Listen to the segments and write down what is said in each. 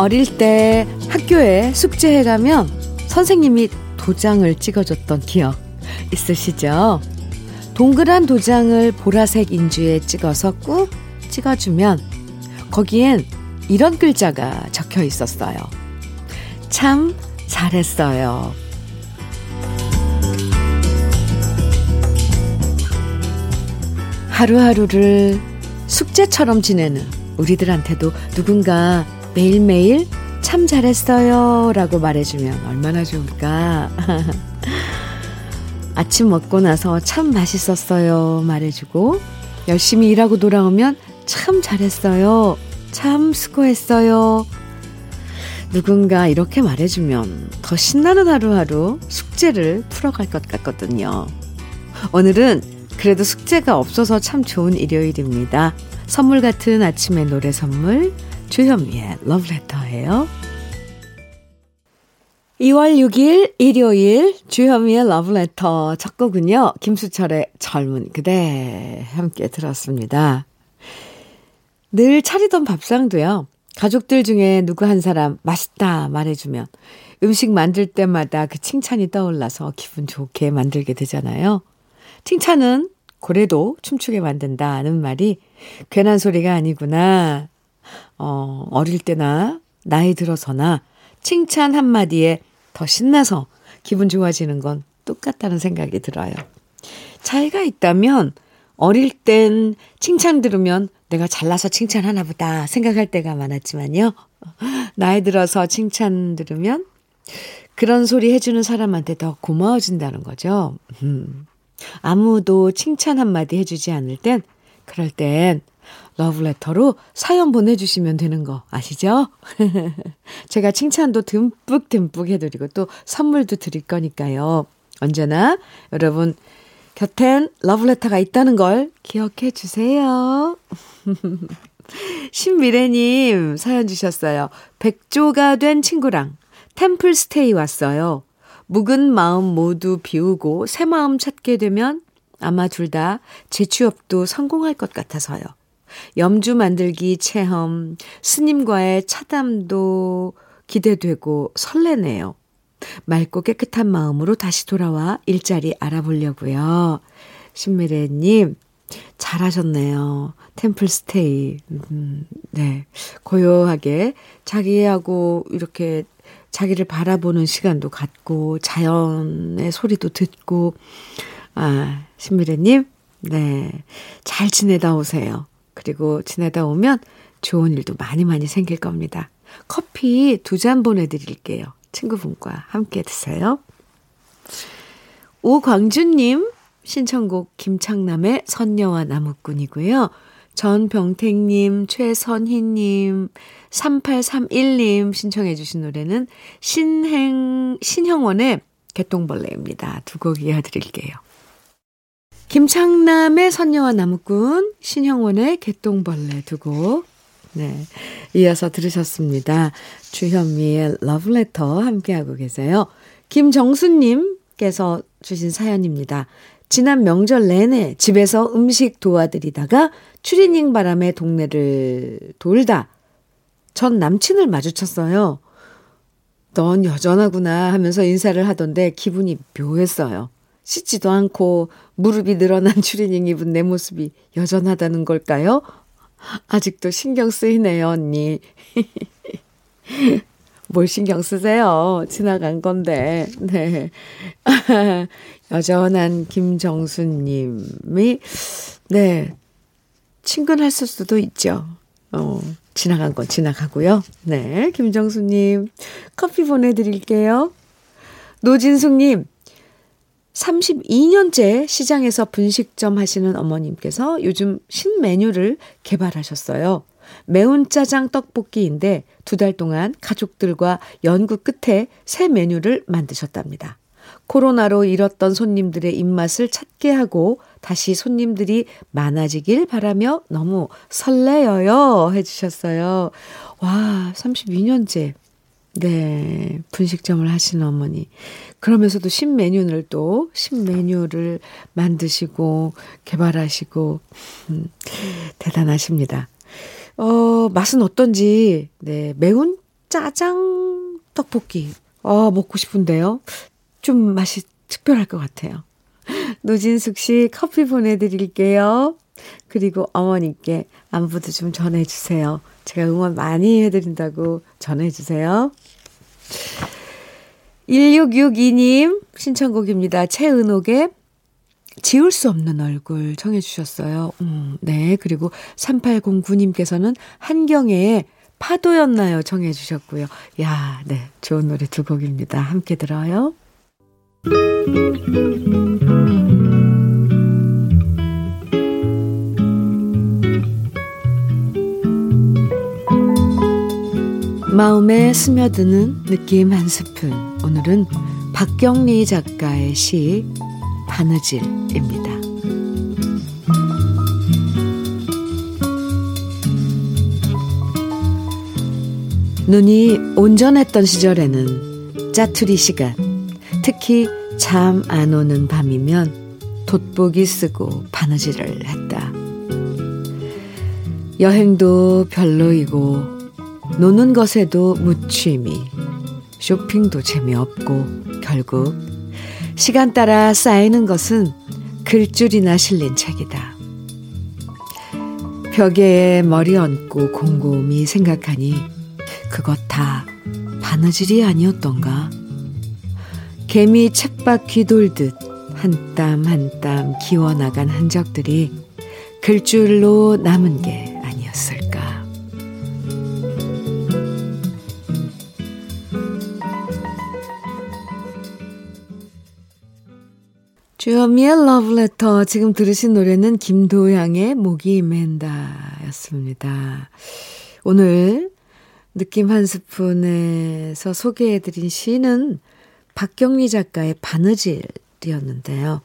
어릴 때 학교에 숙제해 가면 선생님이 도장을 찍어줬던 기억 있으시죠? 동그란 도장을 보라색 인주에 찍어서 꾹 찍어주면 거기엔 이런 글자가 적혀 있었어요. 참 잘했어요. 하루하루를 숙제처럼 지내는 우리들한테도 누군가 매일매일 참 잘했어요 라고 말해주면 얼마나 좋을까. 아침 먹고 나서 참 맛있었어요 말해주고 열심히 일하고 돌아오면 참 잘했어요. 참 수고했어요. 누군가 이렇게 말해주면 더 신나는 하루하루 숙제를 풀어갈 것 같거든요. 오늘은 그래도 숙제가 없어서 참 좋은 일요일입니다. 선물 같은 아침의 노래 선물 주현미의 러브레터예요. 2월 6일 일요일 주현미의 러브레터 첫 곡은요. 김수철의 젊은 그대 함께 들었습니다. 늘 차리던 밥상도요. 가족들 중에 누구 한 사람 맛있다 말해주면 음식 만들 때마다 그 칭찬이 떠올라서 기분 좋게 만들게 되잖아요. 칭찬은 고래도 춤추게 만든다는 말이 괜한 소리가 아니구나. 어, 어릴 때나 나이 들어서나 칭찬 한마디에 더 신나서 기분 좋아지는 건 똑같다는 생각이 들어요. 차이가 있다면 어릴 땐 칭찬 들으면 내가 잘나서 칭찬하나 보다 생각할 때가 많았지만요. 나이 들어서 칭찬 들으면 그런 소리 해주는 사람한테 더 고마워진다는 거죠. 음. 아무도 칭찬 한마디 해주지 않을 땐, 그럴 땐 러브레터로 사연 보내주시면 되는 거 아시죠? 제가 칭찬도 듬뿍 듬뿍 해드리고 또 선물도 드릴 거니까요. 언제나 여러분 곁엔 러브레터가 있다는 걸 기억해 주세요. 신미래님 사연 주셨어요. 백조가 된 친구랑 템플 스테이 왔어요. 묵은 마음 모두 비우고 새 마음 찾게 되면 아마 둘 다 재취업도 성공할 것 같아서요. 염주 만들기 체험, 스님과의 차담도 기대되고 설레네요. 맑고 깨끗한 마음으로 다시 돌아와 일자리 알아보려고요. 신미래님, 잘하셨네요. 템플스테이. 음, 네. 고요하게 자기하고 이렇게 자기를 바라보는 시간도 갖고 자연의 소리도 듣고 아, 신미래님, 네. 잘 지내다 오세요. 그리고 지내다 오면 좋은 일도 많이 많이 생길 겁니다. 커피 두 잔 보내드릴게요. 친구분과 함께 드세요. 오광준님 신청곡 김창남의 선녀와 나무꾼이고요. 전병택님, 최선희님, 3831님 신청해 주신 노래는 신행, 신형원의 개똥벌레입니다. 두 곡 이어드릴게요. 김창남의 선녀와 나무꾼, 신형원의 개똥벌레 두 곡. 네. 이어서 들으셨습니다. 주현미의 러브레터 함께하고 계세요. 김정수님께서 주신 사연입니다. 지난 명절 내내 집에서 음식 도와드리다가 추리닝 바람에 동네를 돌다 전 남친을 마주쳤어요. 넌 여전하구나 하면서 인사를 하던데 기분이 묘했어요. 씻지도 않고 무릎이 늘어난 추리닝 입은 내 모습이 여전하다는 걸까요? 아직도 신경 쓰이네요, 언니. 뭘 신경 쓰세요? 지나간 건데. 네. 여전한 김정수님이, 네. 친근했을 수도 있죠. 어, 지나간 건 지나가고요. 네. 김정수님, 커피 보내드릴게요. 노진숙님, 32년째 시장에서 분식점 하시는 어머님께서 요즘 신메뉴를 개발하셨어요. 매운 짜장 떡볶이인데 두 달 동안 가족들과 연구 끝에 새 메뉴를 만드셨답니다. 코로나로 잃었던 손님들의 입맛을 찾게 하고 다시 손님들이 많아지길 바라며 너무 설레어요 해주셨어요. 와, 32년째. 네, 분식점을 하시는 어머니. 그러면서도 신메뉴를 또, 신메뉴를 만드시고, 개발하시고, 음, 대단하십니다. 어, 맛은 어떤지, 네, 매운 짜장 떡볶이. 아, 먹고 싶은데요. 좀 맛이 특별할 것 같아요. 노진숙 씨 커피 보내드릴게요. 그리고 어머니께 안부도 좀 전해주세요. 제가 응원 많이 해드린다고 전해주세요. 1662님 신청곡입니다. 최은옥의 지울 수 없는 얼굴 청해 주셨어요. 음, 네. 그리고 3809님께서는 한경애의 파도였나요? 청해 주셨고요. 야, 네. 좋은 노래 두 곡입니다. 함께 들어요. 마음에 스며드는 느낌 한 스푼. 오늘은 박경리 작가의 시 바느질입니다. 눈이 온전했던 시절에는 짜투리 시간, 특히 잠 안 오는 밤이면 돋보기 쓰고 바느질을 했다. 여행도 별로이고, 노는 것에도 무취미, 쇼핑도 재미없고, 결국 시간 따라 쌓이는 것은 글줄이나 실린 책이다. 벽에 머리 얹고 곰곰이 생각하니 그것 다 바느질이 아니었던가. 개미 책바퀴 돌듯 한 땀 한 땀 기워나간 흔적들이 글줄로 남은 게 주현미의 러브레터. 지금 들으신 노래는 김도양의 목이 맨다 였습니다. 오늘 느낌 한 스푼에서 소개해드린 시는 박경리 작가의 바느질이었는데요.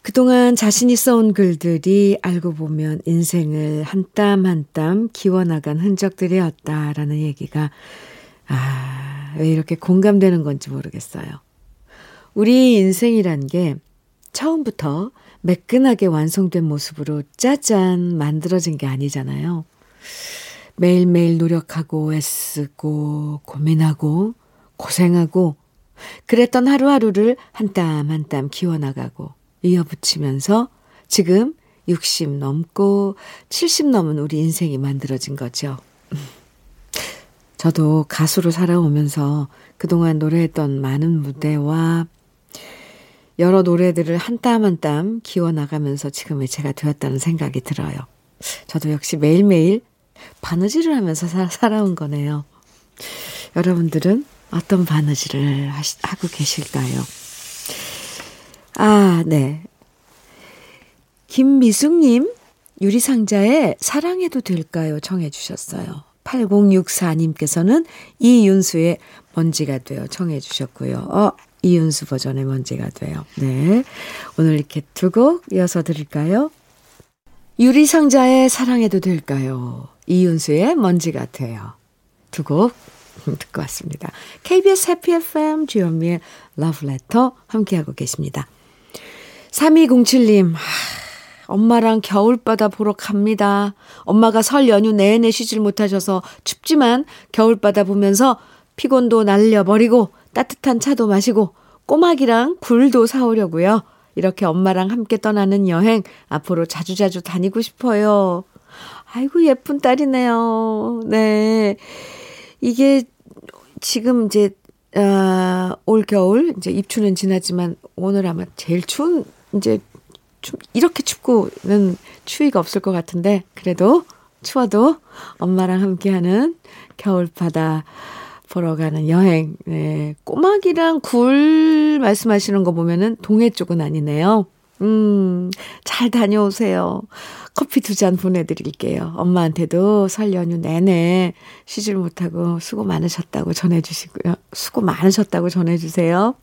그동안 자신이 써온 글들이 알고 보면 인생을 한 땀 한 땀 기워나간 흔적들이었다라는 얘기가, 아, 왜 이렇게 공감되는 건지 모르겠어요. 우리 인생이란 게 처음부터 매끈하게 완성된 모습으로 짜잔 만들어진 게 아니잖아요. 매일매일 노력하고 애쓰고 고민하고 고생하고 그랬던 하루하루를 한 땀 한 땀 키워나가고 이어붙이면서 지금 60 넘고 70 넘은 우리 인생이 만들어진 거죠. 저도 가수로 살아오면서 그동안 노래했던 많은 무대와 여러 노래들을 한 땀 한땀 기워나가면서 지금의 제가 되었다는 생각이 들어요. 저도 역시 매일매일 바느질을 하면서 사, 살아온 거네요. 여러분들은 어떤 바느질을 하시, 하고 계실까요? 아, 네. 김미숙님, 유리상자에 사랑해도 될까요? 청해주셨어요. 8064님께서는 이윤수의 먼지가 되어 청해 주셨고요. 어, 이윤수 버전의 먼지가 돼요. 네. 오늘 이렇게 두 곡 이어서 드릴까요? 유리상자의 사랑해도 될까요? 이윤수의 먼지 같아요. 두 곡 듣고 왔습니다. KBS 해피 FM 주현미의 러브레터 함께하고 계십니다. 3207님, 하, 엄마랑 겨울바다 보러 갑니다. 엄마가 설 연휴 내내 쉬질 못하셔서 춥지만 겨울바다 보면서 피곤도 날려버리고 따뜻한 차도 마시고 꼬막이랑 굴도 사오려고요. 이렇게 엄마랑 함께 떠나는 여행 앞으로 자주자주 다니고 싶어요. 아이고 예쁜 딸이네요. 네. 이게 지금 이제 아, 올 겨울 이제 입추는 지났지만 오늘 아마 제일 추운 이제 좀 이렇게 춥고는 추위가 없을 것 같은데 그래도 추워도 엄마랑 함께하는 겨울 바다 보러 가는 여행. 네. 꼬막이랑 굴 말씀하시는 거 보면은 동해 쪽은 아니네요. 음, 잘 다녀오세요. 커피 두 잔 보내드릴게요. 엄마한테도 설 연휴 내내 쉬질 못하고 수고 많으셨다고 전해주시고요. 수고 많으셨다고 전해주세요.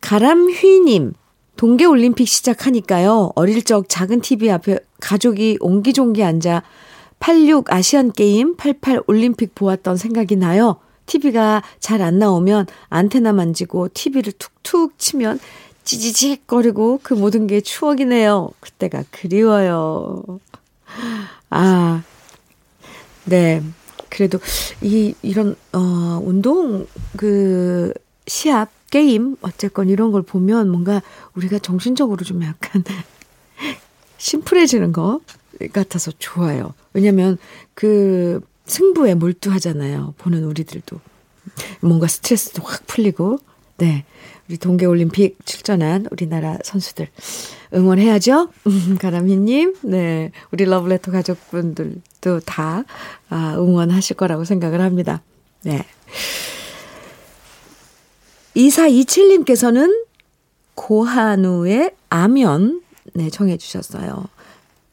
가람휘님, 동계올림픽 시작하니까요. 어릴 적 작은 TV 앞에 가족이 옹기종기 앉아 86 아시안게임, 88 올림픽 보았던 생각이 나요. TV가 잘 안 나오면 안테나 만지고 TV를 툭툭 치면 찌지직거리고 그 모든 게 추억이네요. 그때가 그리워요. 아, 네. 그래도 이 이런 어 운동 그 시합 게임 어쨌건 이런 걸 보면 뭔가 우리가 정신적으로 좀 약간 심플해지는 것 같아서 좋아요. 왜냐면 그 승부에 몰두하잖아요. 보는 우리들도. 뭔가 스트레스도 확 풀리고, 네. 우리 동계올림픽 출전한 우리나라 선수들 응원해야죠. 가람이님, 네. 우리 러브레터 가족분들도 다 아, 응원하실 거라고 생각을 합니다. 네. 2427님께서는 고한우의 아면, 네, 정해 주셨어요.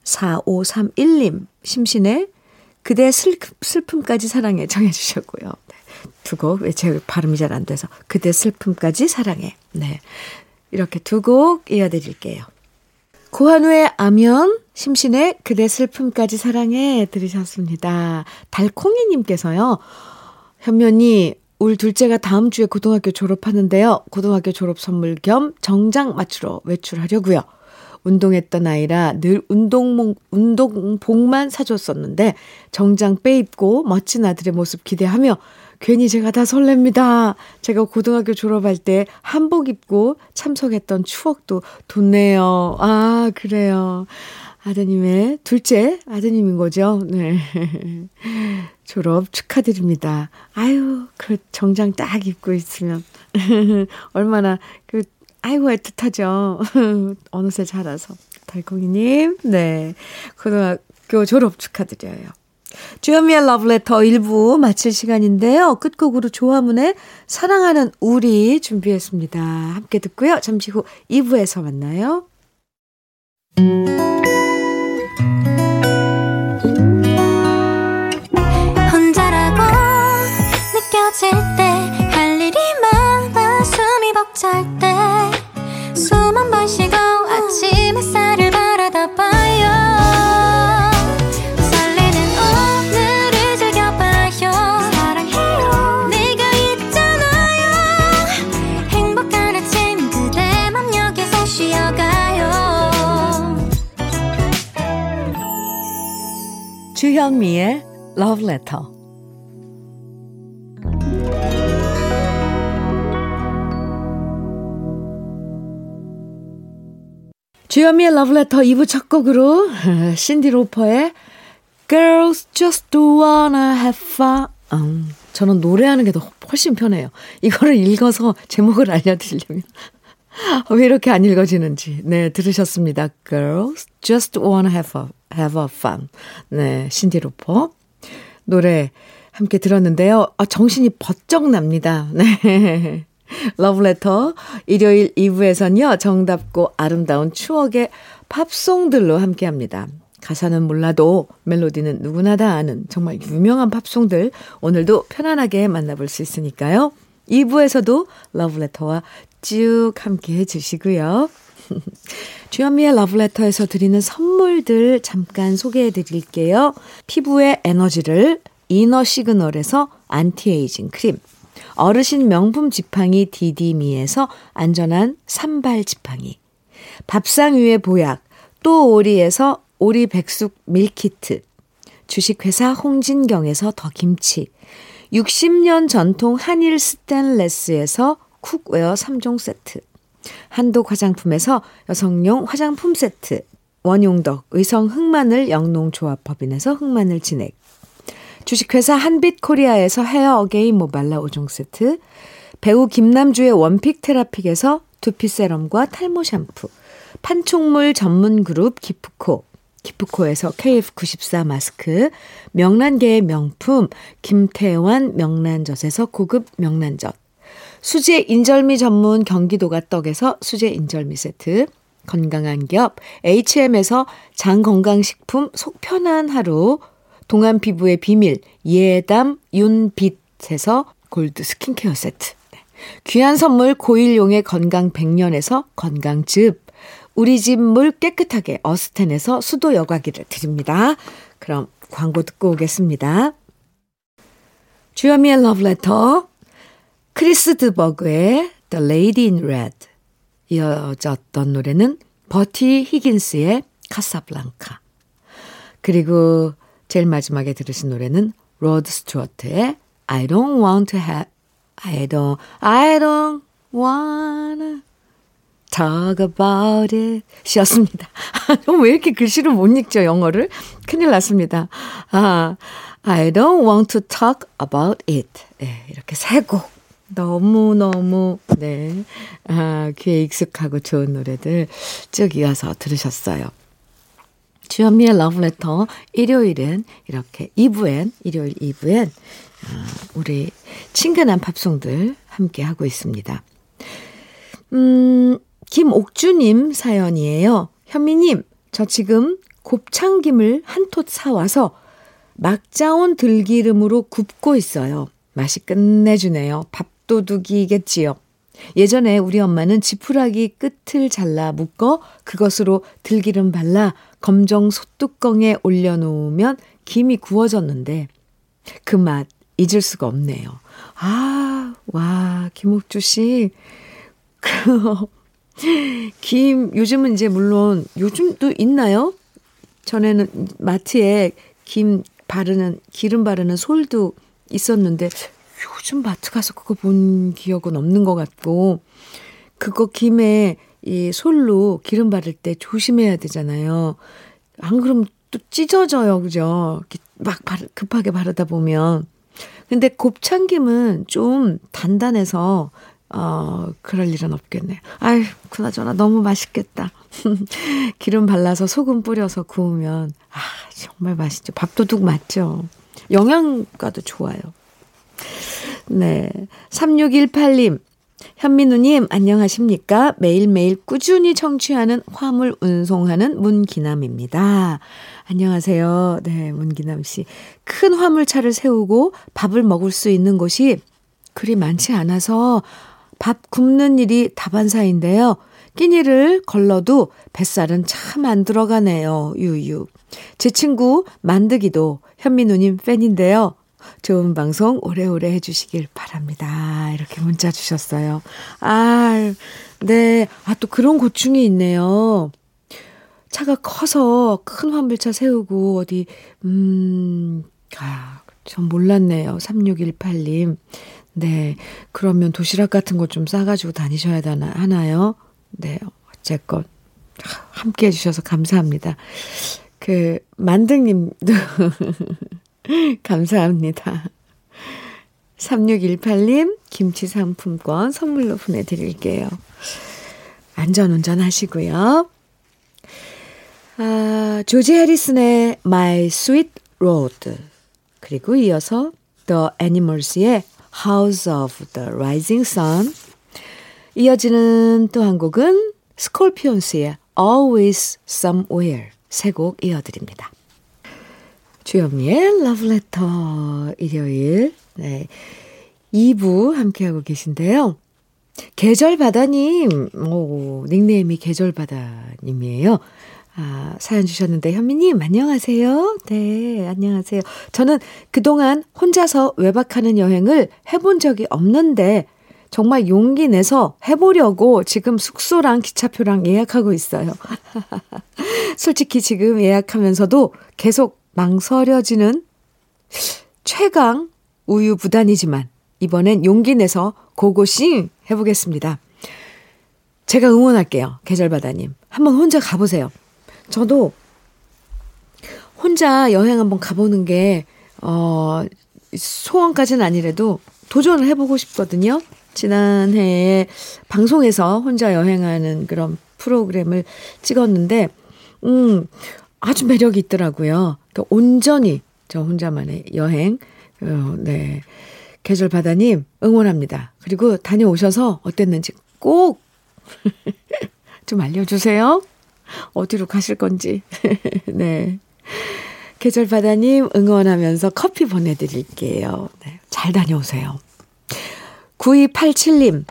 4531님, 심신의 그대 슬픔, 슬픔 까지 사랑해 정해 주셨고요. 네. 두곡, 제 발음이 잘 안 돼서. 그대 슬픔까지 사랑해. 네. 이렇게 두 곡 이어드릴게요. 고한우의 아면, 심신의 그대 슬픔까지 사랑해 들으셨습니다. 달콩이님께서요. 현면이 울 둘째가 다음 주에 고등학교 졸업하는데요. 고등학교 졸업 선물 겸 정장 맞추러 외출하려고요. 운동했던 아이라 늘 운동복, 운동복만 사줬었는데 정장 빼입고 멋진 아들의 모습 기대하며 괜히 제가 다 설렙니다. 제가 고등학교 졸업할 때 한복 입고 참석했던 추억도 돋네요. 아, 그래요. 아드님의 둘째 아드님인 거죠. 네. 졸업 축하드립니다. 아유, 그 정장 딱 입고 있으면 얼마나 그 아이고 애틋하죠. 어느새 자라서. 달콩이님, 네. 고등학교 졸업 축하드려요. 주현미의 러브레터 1부 마칠 시간인데요. 끝곡으로 조화문의 사랑하는 우리 준비했습니다. 함께 듣고요. 잠시 후 2부에서 만나요. 혼자라고 느껴질 때 쉬고 행복한 아침 그대 맘 여기서 쉬어가요. 주현미의 Love Letter 주현미의 러브레터 2부 첫 곡으로 신디 로퍼의 Girls Just Wanna Have Fun 음, 저는 노래하는 게 더 훨씬 편해요. 이거를 읽어서 제목을 알려드리려면 왜 이렇게 안 읽어지는지 네 들으셨습니다. Girls Just Wanna Have a, have a Fun 네 신디 로퍼 노래 함께 들었는데요. 아, 정신이 번쩍 납니다. 네. 러브레터 일요일 2부에서는요. 정답고 아름다운 추억의 팝송들로 함께합니다. 가사는 몰라도 멜로디는 누구나 다 아는 정말 유명한 팝송들 오늘도 편안하게 만나볼 수 있으니까요. 2부에서도 러브레터와 쭉 함께 해주시고요. 주현미의 러브레터에서 드리는 선물들 잠깐 소개해 드릴게요. 피부의 에너지를 이너 시그널에서 안티에이징 크림 어르신 명품 지팡이 디디미에서 안전한 삼발 지팡이. 밥상 위의 보약. 또 오리에서 오리 백숙 밀키트. 주식회사 홍진경에서 더 김치. 60년 전통 한일 스텐레스에서 cookware 3종 세트. 한독 화장품에서 여성용 화장품 세트. 원용덕 의성 흑마늘 영농조합법인에서 흑마늘 진액. 주식회사 한빛코리아에서 헤어 어게인 모발라 5종 세트, 배우 김남주의 원픽 테라픽에서 두피 세럼과 탈모 샴푸, 판촉물 전문 그룹 기프코, 기프코에서 KF94 마스크, 명란계의 명품 김태환 명란젓에서 고급 명란젓, 수제 인절미 전문 경기도가 떡에서 수제 인절미 세트, 건강한 기업 HM에서 장건강식품 속 편한 하루 동안 피부의 비밀 예담 윤빛에서 골드 스킨케어 세트. 네. 귀한 선물 고일용의 건강 백년에서 건강즙. 우리 집 물 깨끗하게 어스텐에서 수도 여과기를 드립니다. 그럼 광고 듣고 오겠습니다. 주현미의 러브레터 크리스 드버그의 The Lady in Red 이어졌던 노래는 버티 히긴스의 카사블랑카 그리고 제일 마지막에 들으신 노래는 로드 스튜어트의 I don't want to have, I don't, I don't wanna talk about it. 였습니다. 왜 이렇게 글씨를 못 읽죠, 영어를? 큰일 났습니다. 아, I don't want to talk about it. 네, 이렇게 세 곡. 너무너무, 네. 아, 귀에 익숙하고 좋은 노래들 쭉 이어서 들으셨어요. 주현미의 러브레터 일요일은 이렇게 2부엔, 일요일 2부엔 아, 우리 친근한 팝송들 함께 하고 있습니다. 음, 김옥주님 사연이에요. 현미님, 저 지금 곱창김을 한 톳 사와서 막자온 들기름으로 굽고 있어요. 맛이 끝내주네요. 밥도둑이겠지요. 예전에 우리 엄마는 지푸라기 끝을 잘라 묶어 그것으로 들기름 발라 검정 솥뚜껑에 올려놓으면 김이 구워졌는데 그 맛 잊을 수가 없네요. 아, 와, 김옥주 씨. 그, 김, 요즘은 이제 물론, 요즘도 있나요? 전에는 마트에 김 바르는, 기름 바르는 솔도 있었는데, 요즘 마트 가서 그거 본 기억은 없는 것 같고, 그거 김에 이 솔로 기름 바를 때 조심해야 되잖아요. 안 그러면 또 찢어져요, 그죠? 막 바르, 급하게 바르다 보면. 근데 곱창김은 좀 단단해서 어, 그럴 일은 없겠네. 아유, 그나저나 너무 맛있겠다. 기름 발라서 소금 뿌려서 구우면, 아, 정말 맛있죠. 밥도둑 맞죠. 영양가도 좋아요. 네. 3618님, 현민우님, 안녕하십니까? 매일매일 꾸준히 청취하는 화물 운송하는 문기남입니다. 안녕하세요. 네, 문기남 씨. 큰 화물차를 세우고 밥을 먹을 수 있는 곳이 그리 많지 않아서 밥 굽는 일이 다반사인데요. 끼니를 걸러도 뱃살은 참 안 들어가네요. 유유. 제 친구 만드기도 현민우님 팬인데요. 좋은 방송 오래오래 해주시길 바랍니다. 이렇게 문자 주셨어요. 아, 네. 아, 또 그런 고충이 있네요. 차가 커서 큰 화물차 세우고 어디, 음, 아, 전 몰랐네요. 3618님. 네. 그러면 도시락 같은 거 좀 싸가지고 다니셔야 되나, 하나요? 네. 어쨌건. 함께 해주셔서 감사합니다. 그, 만등님도 감사합니다. 3618님, 김치 상품권 선물로 보내드릴게요. 안전 운전 하시고요. 아, 조지 해리슨의 My Sweet Road. 그리고 이어서 The Animals의 House of the Rising Sun. 이어지는 또 한 곡은 스콜피온스의 Always Somewhere. 세 곡 이어드립니다. 주현미의 러브레터 일요일 네. 2부 함께하고 계신데요. 계절바다님, 오, 닉네임이 계절바다님이에요. 아, 사연 주셨는데, 현미님, 안녕하세요. 네, 안녕하세요. 저는 그동안 혼자서 외박하는 여행을 해본 적이 없는데, 정말 용기 내서 해보려고 지금 숙소랑 기차표랑 예약하고 있어요. 솔직히 지금 예약하면서도 계속 망설여지는 최강 우유 부단이지만 이번엔 용기 내서 고고싱 해보겠습니다. 제가 응원할게요. 계절바다님. 한번 혼자 가보세요. 저도 혼자 여행 한번 가보는 게, 어, 소원까지는 아니래도 도전을 해보고 싶거든요. 지난해에 방송에서 혼자 여행하는 그런 프로그램을 찍었는데, 음, 아주 매력이 있더라고요. 그러니까 온전히 저 혼자만의 여행, 어, 네. 계절 바다님 응원합니다. 그리고 다녀오셔서 어땠는지 꼭 좀 알려주세요. 어디로 가실 건지. 네. 계절 바다님 응원하면서 커피 보내드릴게요. 네. 잘 다녀오세요. 9287님,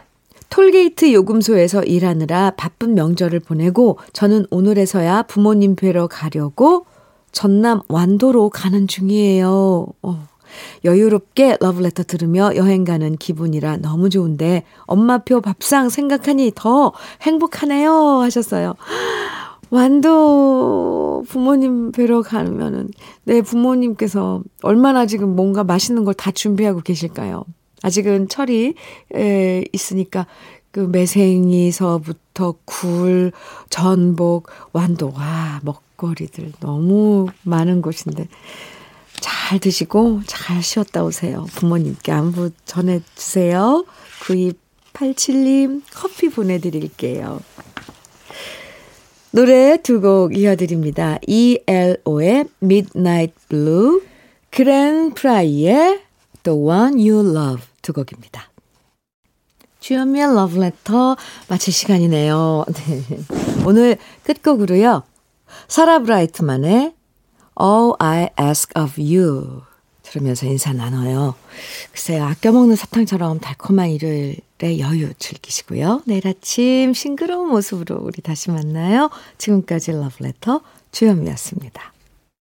톨게이트 요금소에서 일하느라 바쁜 명절을 보내고 저는 오늘에서야 부모님 뵈러 가려고 전남 완도로 가는 중이에요. 어. 여유롭게 러브레터 들으며 여행 가는 기분이라 너무 좋은데 엄마표 밥상 생각하니 더 행복하네요 하셨어요. 완도 부모님 뵈러 가면은 내 부모님께서 얼마나 지금 뭔가 맛있는 걸 다 준비하고 계실까요? 아직은 철이 에, 있으니까 그 매생이서부터 굴, 전복, 완도 와 먹 거리들 너무 많은 곳인데 잘 드시고 잘 쉬었다 오세요. 부모님께 안부 전해주세요. 9287님 커피 보내드릴게요. 노래 두 곡 이어드립니다. ELO의 Midnight Blue, 그랜 프라이의 The One You Love 두 곡입니다. 주연미의 러브레터 마칠 시간이네요. 네. 오늘 끝곡으로요. 사라 브라이트만의 All I Ask of You 들으면서 인사 나눠요. 글쎄요, 아껴 먹는 사탕처럼 달콤한 일요일의 여유 즐기시고요. 내일 아침 싱그러운 모습으로 우리 다시 만나요. 지금까지 러브레터 주현미였습니다.